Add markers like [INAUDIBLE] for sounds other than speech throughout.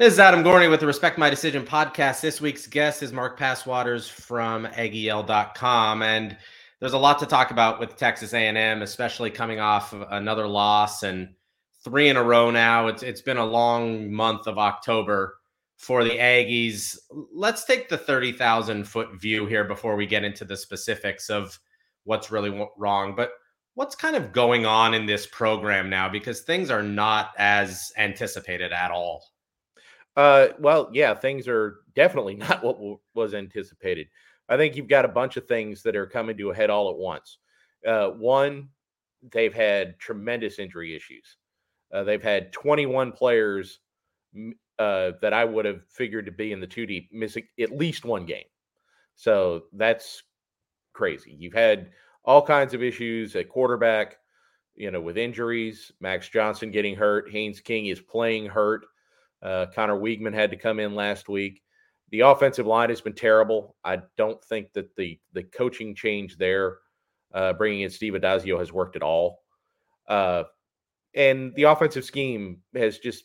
This is Adam Gorney with the Respect My Decision podcast. This week's guest is Mark Passwaters from AggieYell.com, and there's a lot to talk about with Texas A&M, especially coming off of another loss and three in a row now. It's it's been a long month of October for the Aggies. Let's take the 30,000 foot view here before we get into the specifics of what's really wrong. But what's kind of going on in this program now because things are not as anticipated at all. Uh, well, yeah, things are definitely [LAUGHS] not what w- was anticipated. I think you've got a bunch of things that are coming to a head all at once. Uh, one, they've had tremendous injury issues. Uh, they've had 21 players uh, that I would have figured to be in the two deep missing at least one game. So that's crazy. You've had all kinds of issues at quarterback, you know, with injuries. Max Johnson getting hurt. Haynes King is playing hurt. Uh, Conner Weigman had to come in last week. The offensive line has been terrible. I don't think that the the coaching change there, uh, bringing in Steve Addazio, has worked at all. Uh, and the offensive scheme has just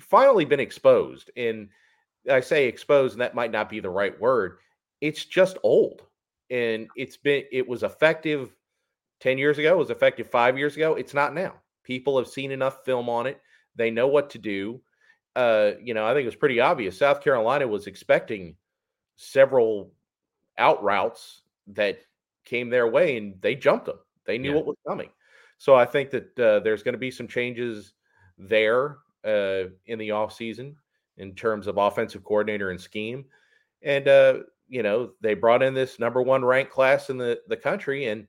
finally been exposed. And I say exposed, and that might not be the right word. It's just old, and it's been it was effective ten years ago. It was effective five years ago. It's not now. People have seen enough film on it. They know what to do uh, you know, I think it was pretty obvious. South Carolina was expecting several out routes that came their way, and they jumped them. They knew yeah. what was coming. So I think that uh, there's going to be some changes there uh, in the offseason in terms of offensive coordinator and scheme. And, uh, you know, they brought in this number one ranked class in the, the country. And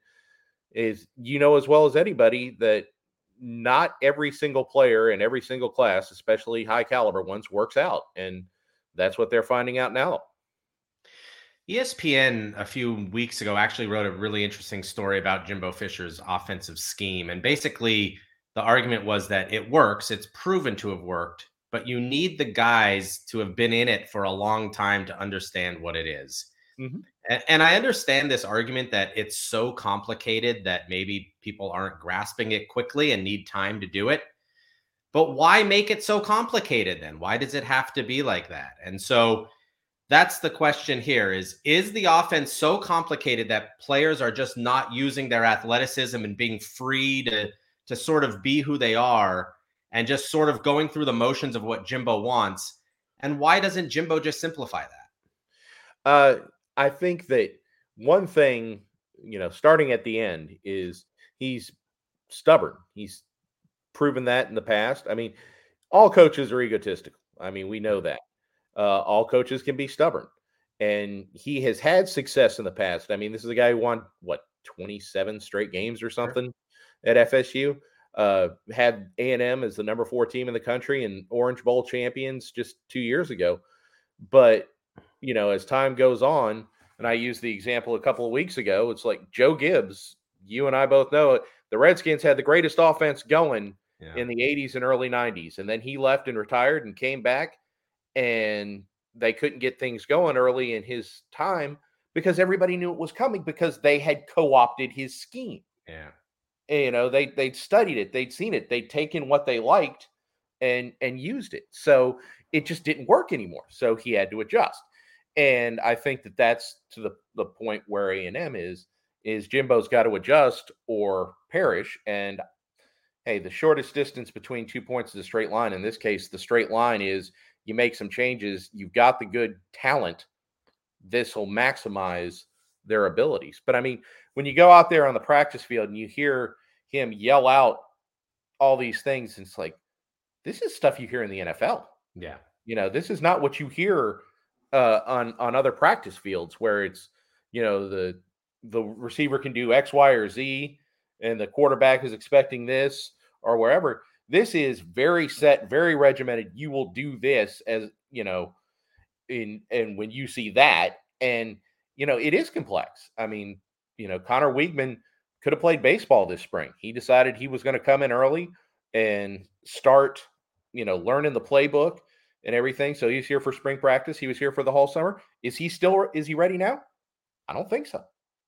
is, you know, as well as anybody that not every single player in every single class, especially high caliber ones, works out. And that's what they're finding out now. ESPN a few weeks ago actually wrote a really interesting story about Jimbo Fisher's offensive scheme. And basically, the argument was that it works, it's proven to have worked, but you need the guys to have been in it for a long time to understand what it is. Mm-hmm. And, and I understand this argument that it's so complicated that maybe people aren't grasping it quickly and need time to do it. But why make it so complicated then? Why does it have to be like that? And so that's the question here is is the offense so complicated that players are just not using their athleticism and being free to to sort of be who they are and just sort of going through the motions of what Jimbo wants? And why doesn't Jimbo just simplify that? Uh I think that one thing, you know, starting at the end is he's stubborn. He's proven that in the past. I mean, all coaches are egotistical. I mean, we know that. Uh, all coaches can be stubborn. And he has had success in the past. I mean, this is a guy who won, what, 27 straight games or something sure. at FSU. Uh, had A&M as the number four team in the country and Orange Bowl champions just two years ago. But you know, as time goes on, and I used the example a couple of weeks ago, it's like Joe Gibbs, you and I both know it. The Redskins had the greatest offense going yeah. in the 80s and early 90s. And then he left and retired and came back, and they couldn't get things going early in his time because everybody knew it was coming because they had co-opted his scheme. Yeah. And, you know, they they'd studied it, they'd seen it, they'd taken what they liked and and used it. So it just didn't work anymore. So he had to adjust. And I think that that's to the, the point where A&M is, is Jimbo's got to adjust or perish. And hey, the shortest distance between two points is a straight line. In this case, the straight line is you make some changes, you've got the good talent. This will maximize their abilities. But I mean, when you go out there on the practice field and you hear him yell out all these things, it's like, this is stuff you hear in the NFL. Yeah. You know, this is not what you hear uh, on on other practice fields where it's you know the the receiver can do X, Y, or Z, and the quarterback is expecting this or wherever. This is very set, very regimented. You will do this as you know, in and when you see that, and you know it is complex. I mean, you know, Conner Weigman could have played baseball this spring. He decided he was going to come in early and start, you know, learning the playbook and everything. So he's here for spring practice. He was here for the whole summer. Is he still is he ready now? I don't think so.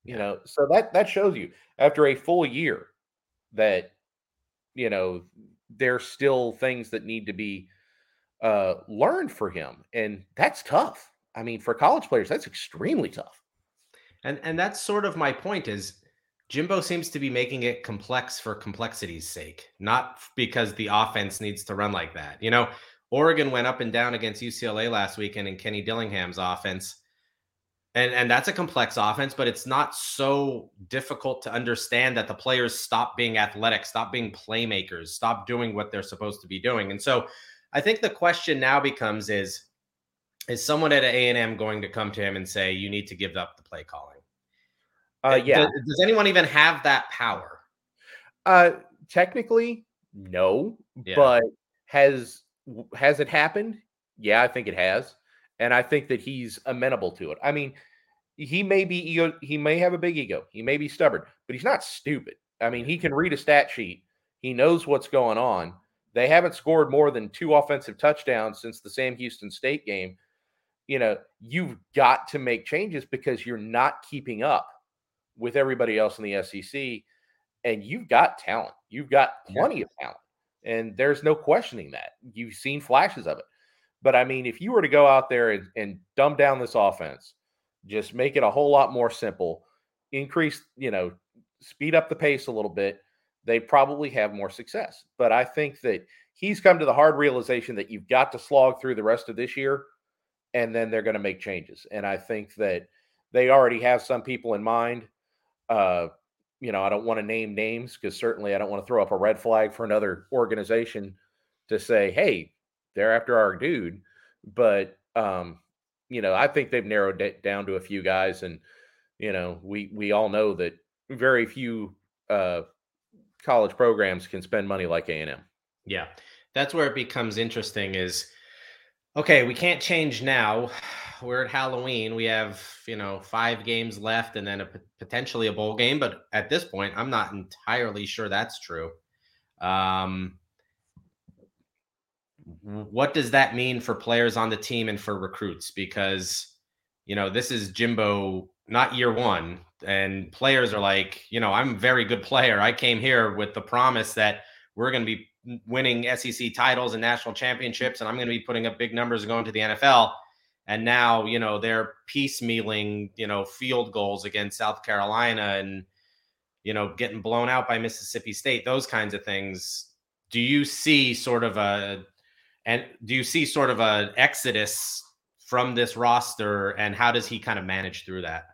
You know, so that that shows you after a full year that you know there's still things that need to be uh, learned for him, and that's tough. I mean, for college players, that's extremely tough. And and that's sort of my point is Jimbo seems to be making it complex for complexity's sake, not because the offense needs to run like that. You know, Oregon went up and down against UCLA last weekend in Kenny Dillingham's offense. And and that's a complex offense, but it's not so difficult to understand that the players stop being athletic, stop being playmakers, stop doing what they're supposed to be doing. And so I think the question now becomes is is someone at A&M going to come to him and say you need to give up the play calling? Uh, yeah. Does, does anyone even have that power? Uh, technically, no. Yeah. But has has it happened? Yeah, I think it has, and I think that he's amenable to it. I mean, he may be ego. He may have a big ego. He may be stubborn, but he's not stupid. I mean, he can read a stat sheet. He knows what's going on. They haven't scored more than two offensive touchdowns since the Sam Houston State game. You know, you've got to make changes because you're not keeping up with everybody else in the SEC, and you've got talent. You've got plenty yeah. of talent, and there's no questioning that. You've seen flashes of it. But I mean, if you were to go out there and, and dumb down this offense, just make it a whole lot more simple, increase, you know, speed up the pace a little bit, they probably have more success. But I think that he's come to the hard realization that you've got to slog through the rest of this year and then they're going to make changes. And I think that they already have some people in mind uh, you know, I don't want to name names because certainly I don't want to throw up a red flag for another organization to say, hey, they're after our dude. But, um, you know, I think they've narrowed it down to a few guys. And, you know, we, we all know that very few uh, college programs can spend money like A&M. Yeah. That's where it becomes interesting is, okay, we can't change now [SIGHS] we're at Halloween. We have, you know, five games left and then a, potentially a bowl game. But at this point, I'm not entirely sure that's true. Um, what does that mean for players on the team and for recruits? Because, you know, this is Jimbo, not year one. And players are like, you know, I'm a very good player. I came here with the promise that we're going to be winning SEC titles and national championships, and I'm going to be putting up big numbers and going to the NFL and now you know they're piecemealing you know field goals against South Carolina and you know getting blown out by Mississippi State those kinds of things. Do you see sort of a and do you see sort of an exodus from this roster and how does he kind of manage through that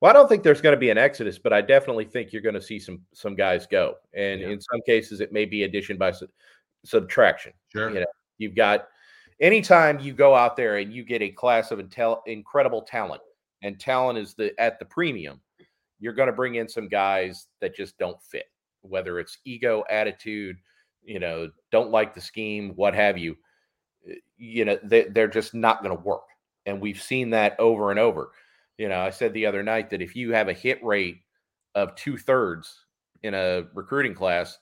well, I don't think there's going to be an exodus, but I definitely think you're going to see some some guys go, and yeah. in some cases, it may be addition by su- subtraction. Sure, you know, you've got anytime you go out there and you get a class of intel- incredible talent, and talent is the at the premium, you're going to bring in some guys that just don't fit, whether it's ego, attitude, you know, don't like the scheme, what have you. Eh, you know, they, they're just not going to work, and we've seen that over and over. You know, I said the other night that if you have a hit rate of two thirds in a recruiting class,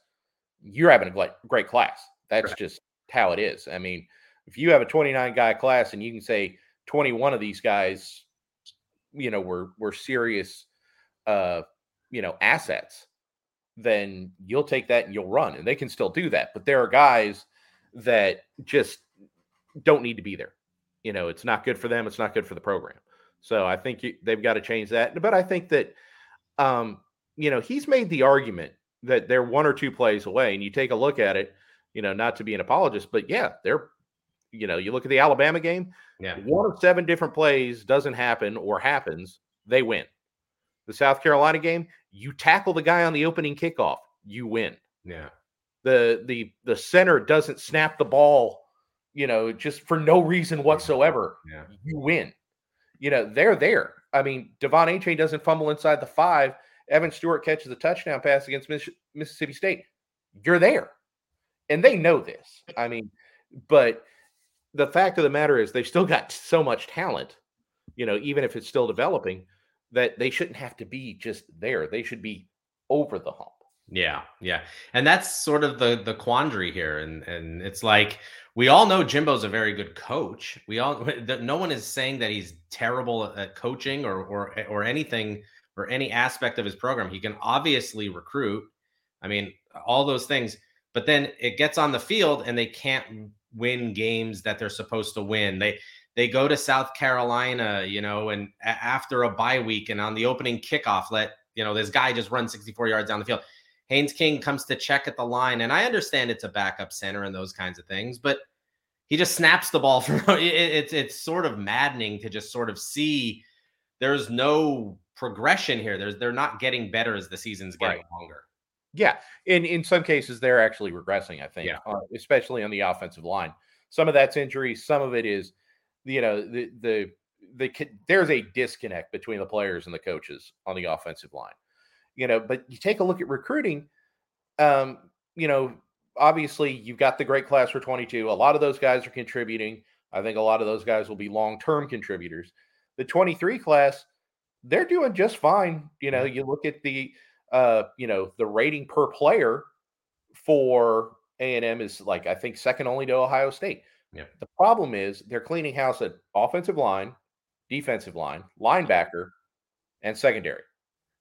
you're having a great, great class. That's right. just how it is. I mean, if you have a 29 guy class and you can say 21 of these guys, you know, were were serious, uh, you know, assets, then you'll take that and you'll run, and they can still do that. But there are guys that just don't need to be there. You know, it's not good for them. It's not good for the program. So I think you, they've got to change that. But I think that, um, you know, he's made the argument that they're one or two plays away, and you take a look at it. You know, not to be an apologist, but yeah, they're you know, you look at the Alabama game, yeah. one of seven different plays doesn't happen or happens, they win. The South Carolina game, you tackle the guy on the opening kickoff, you win. Yeah. The the the center doesn't snap the ball, you know, just for no reason whatsoever. Yeah. You win. You know, they're there. I mean, De'Von Achane doesn't fumble inside the five. Evan Stewart catches a touchdown pass against Mississippi State. You're there. And they know this. I mean, but the fact of the matter is they've still got so much talent, you know, even if it's still developing, that they shouldn't have to be just there. They should be over the hump. Yeah, yeah. And that's sort of the the quandary here. And and it's like we all know Jimbo's a very good coach. We all [LAUGHS] no one is saying that he's terrible at coaching or or eh, or anything or any aspect of his program. He can obviously recruit. I mean, all those things. But then it gets on the field and they can't win games that they're supposed to win. They they go to South Carolina, you know, and after a bye week and on the opening kickoff, let you know this guy just run 64 yards down the field. Haynes King comes to check at the line, and I understand it's a backup center and those kinds of things, but he just snaps the ball [LAUGHS] from it, it's it's sort of maddening to just sort of see there's no progression here. There's they're not getting better as the season's getting right. longer. Yeah, in in some cases they're actually regressing. I think, yeah. uh, especially on the offensive line. Some of that's injury. Some of it is, you know, the the the there's a disconnect between the players and the coaches on the offensive line. You know, but you take a look at recruiting. Um, you know, obviously you've got the great class for 22. A lot of those guys are contributing. I think a lot of those guys will be long term contributors. The 23 class, they're doing just fine. You know, you look at the uh, you know, the rating per player for A&M is like I think second only to Ohio State. Yeah. The problem is they're cleaning house at offensive line, defensive line, linebacker, and secondary.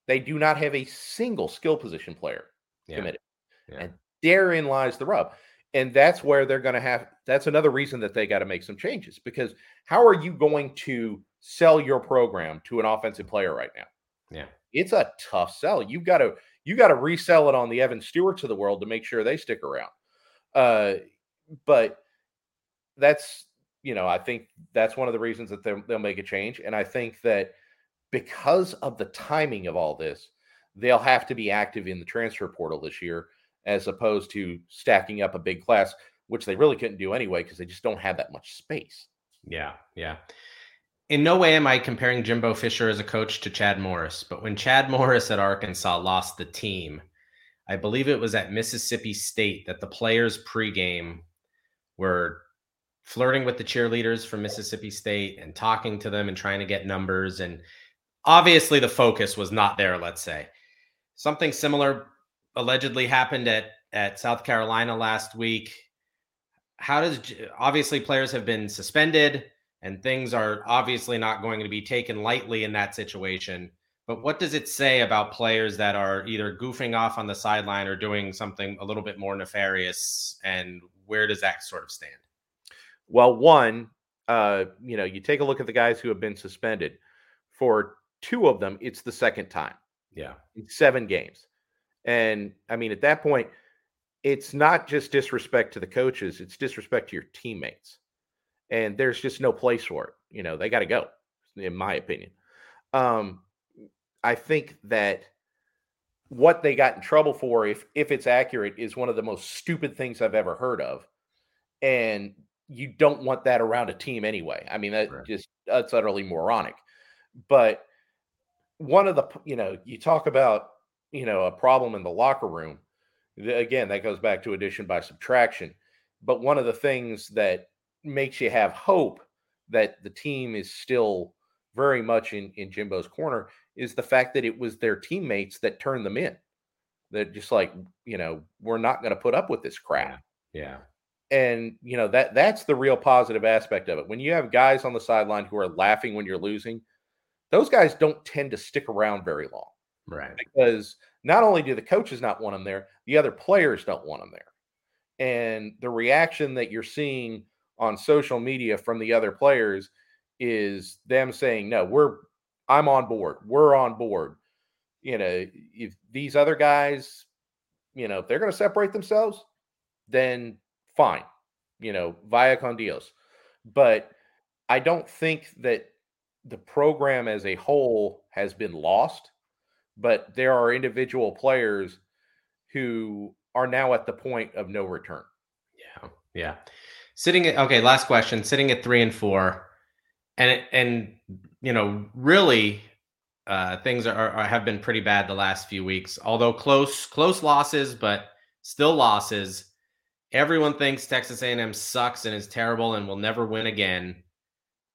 They do not have a single skill position player yeah. committed. Yeah. And therein lies the rub. And that's where they're going to have that's another reason that they got to make some changes because how are you going to sell your program to an offensive player right now? Yeah. It's a tough sell. You've got to you got to resell it on the Evan Stewarts of the world to make sure they stick around. Uh, but that's you know I think that's one of the reasons that they'll make a change, and I think that because of the timing of all this, they'll have to be active in the transfer portal this year as opposed to stacking up a big class, which they really couldn't do anyway because they just don't have that much space. Yeah, yeah in no way am I comparing Jimbo Fisher as a coach to Chad Morris, but when Chad [LAUGHS] Morris at Arkansas lost the team, I believe it was at Mississippi State that the players pregame were flirting with the cheerleaders from Mississippi State and talking to them and trying to get numbers. And obviously, the focus was not there, let's say. Something similar allegedly happened at, at South Carolina last week. How does obviously players have been suspended? and things are obviously not going to be taken lightly in that situation. But what does it say about players that are either goofing off on the sideline or doing something a little bit more nefarious? And where does that sort of stand? Well, one, uh, you know, you take a look at the guys who have been suspended. For two of them, it's the second time. Yeah. seven games. And I mean, at that point, it's not just disrespect to the coaches, it's disrespect to your teammates and there's just no place for it. You know, they got to go, in my opinion. Um, I think that what they got in trouble for, if if it's accurate, is one of the most stupid things I've ever heard of, and you don't want that around a team anyway. I mean, that right. just that's utterly moronic. But one of the, you know, you talk about, you know, a problem in the locker room. Again, that goes back to addition by subtraction. But one of the things that makes you have hope that the team is still very much in, in Jimbo's corner is the fact that it was their teammates that turned them in. That just like, you know, we're not going to put up with this crap. Yeah. And, you know, that that's the real positive aspect of it. When you have guys on the sideline who are laughing when you're losing, those guys don't tend to stick around very long. Right. Because not only do the coaches not want them there, the other players don't want them there. And the reaction that you're seeing on social media from the other players is them saying, "No, we're I'm on board. We're on board." You know, if these other guys, you know, if they're going to separate themselves, then fine. You know, via con Dios. But I don't think that the program as a whole has been lost, but there are individual players who are now at the point of no return. Yeah. Yeah sitting at okay last question sitting at three and four and and you know really uh things are, are, have been pretty bad the last few weeks although close close losses but still losses everyone thinks texas a&m sucks and is terrible and will never win again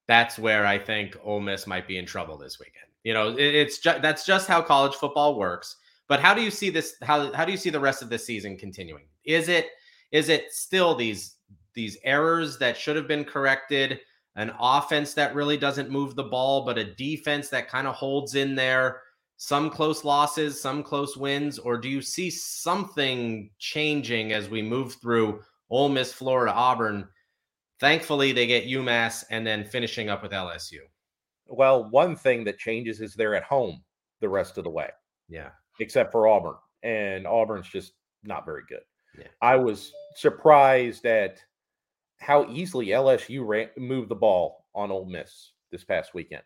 that's where i think Ole miss might be in trouble this weekend. You know it, it's just that's just how college football works. But how do you see this how, how do you see the rest of the season continuing? Is it is it still these these errors that should have been corrected, an offense that really doesn't move the ball, but a defense that kind of holds in there, some close losses, some close wins, or do you see something changing as we move through Ole Miss, Florida, Auburn? Thankfully, they get UMass and then finishing up with LSU. Well, one thing that changes is they're at home the rest of the way. Yeah. Except for Auburn. And Auburn's just not very good. Yeah. I was surprised at how easily LSU ran, moved the ball on Ole Miss this past weekend.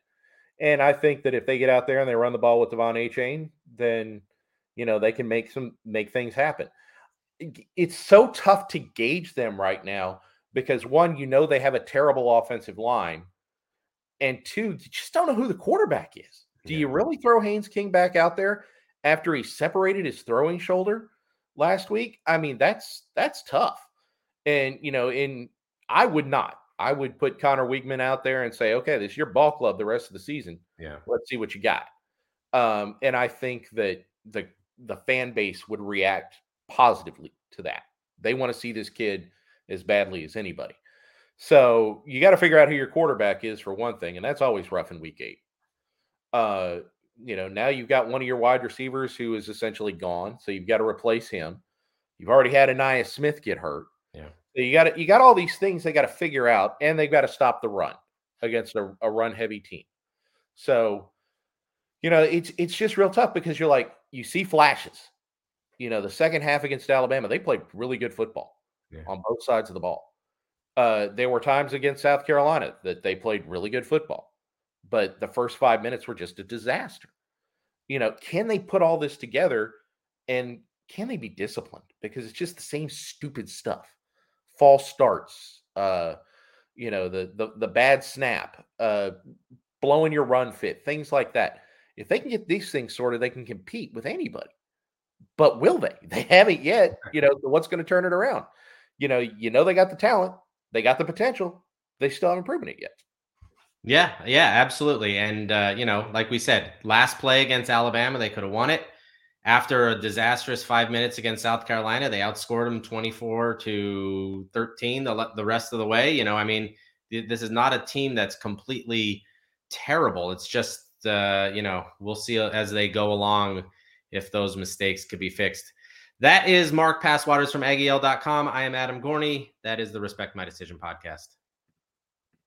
And I think that if they get out there and they run the ball with De'Von Achane, then you know they can make some make things happen. It's so tough to gauge them right now because one, you know they have a terrible offensive line, and two, you just don't know who the quarterback is. Do yeah. you really throw Haynes King back out there after he separated his throwing shoulder last week? I mean, that's that's tough. And you know, in I would not. I would put Conner Weigman out there and say, okay, this is your ball club the rest of the season. Yeah. Let's see what you got. Um, and I think that the the fan base would react positively to that. They want to see this kid as badly as anybody. So you got to figure out who your quarterback is for one thing, and that's always rough in week eight. Uh, you know, now you've got one of your wide receivers who is essentially gone, so you've got to replace him. You've already had Ainias Smith get hurt. Yeah. So you got you got all these things they got to figure out, and they've got to stop the run against a, a run heavy team. So, you know, it's it's just real tough because you're like you see flashes. You know, the second half against Alabama, they played really good football yeah. on both sides of the ball. Uh, there were times against South Carolina that they played really good football, but the first five minutes were just a disaster. You know, can they put all this together and can they be disciplined? Because it's just the same stupid stuff false starts, uh, you know, the the the bad snap, uh, blowing your run fit, things like that. If they can get these things sorted, they can compete with anybody. But will they? [LAUGHS] They haven't yet. You know, what's going to turn it around? You know, you know they got the talent, they got the potential. They still haven't proven it yet. Yeah, yeah, absolutely. And uh, you know, like we said, last play against Alabama, they could have won it after a disastrous five minutes against South Carolina, they outscored them 24 to 13 the, the rest of the way. You know, I mean, this is not a team that's completely terrible. It's just, uh, you know, we'll see as they go along if those mistakes could be fixed. That is Mark Passwaters from AggieYell.com. I am Adam Gorney. That is the Respect My Decision podcast.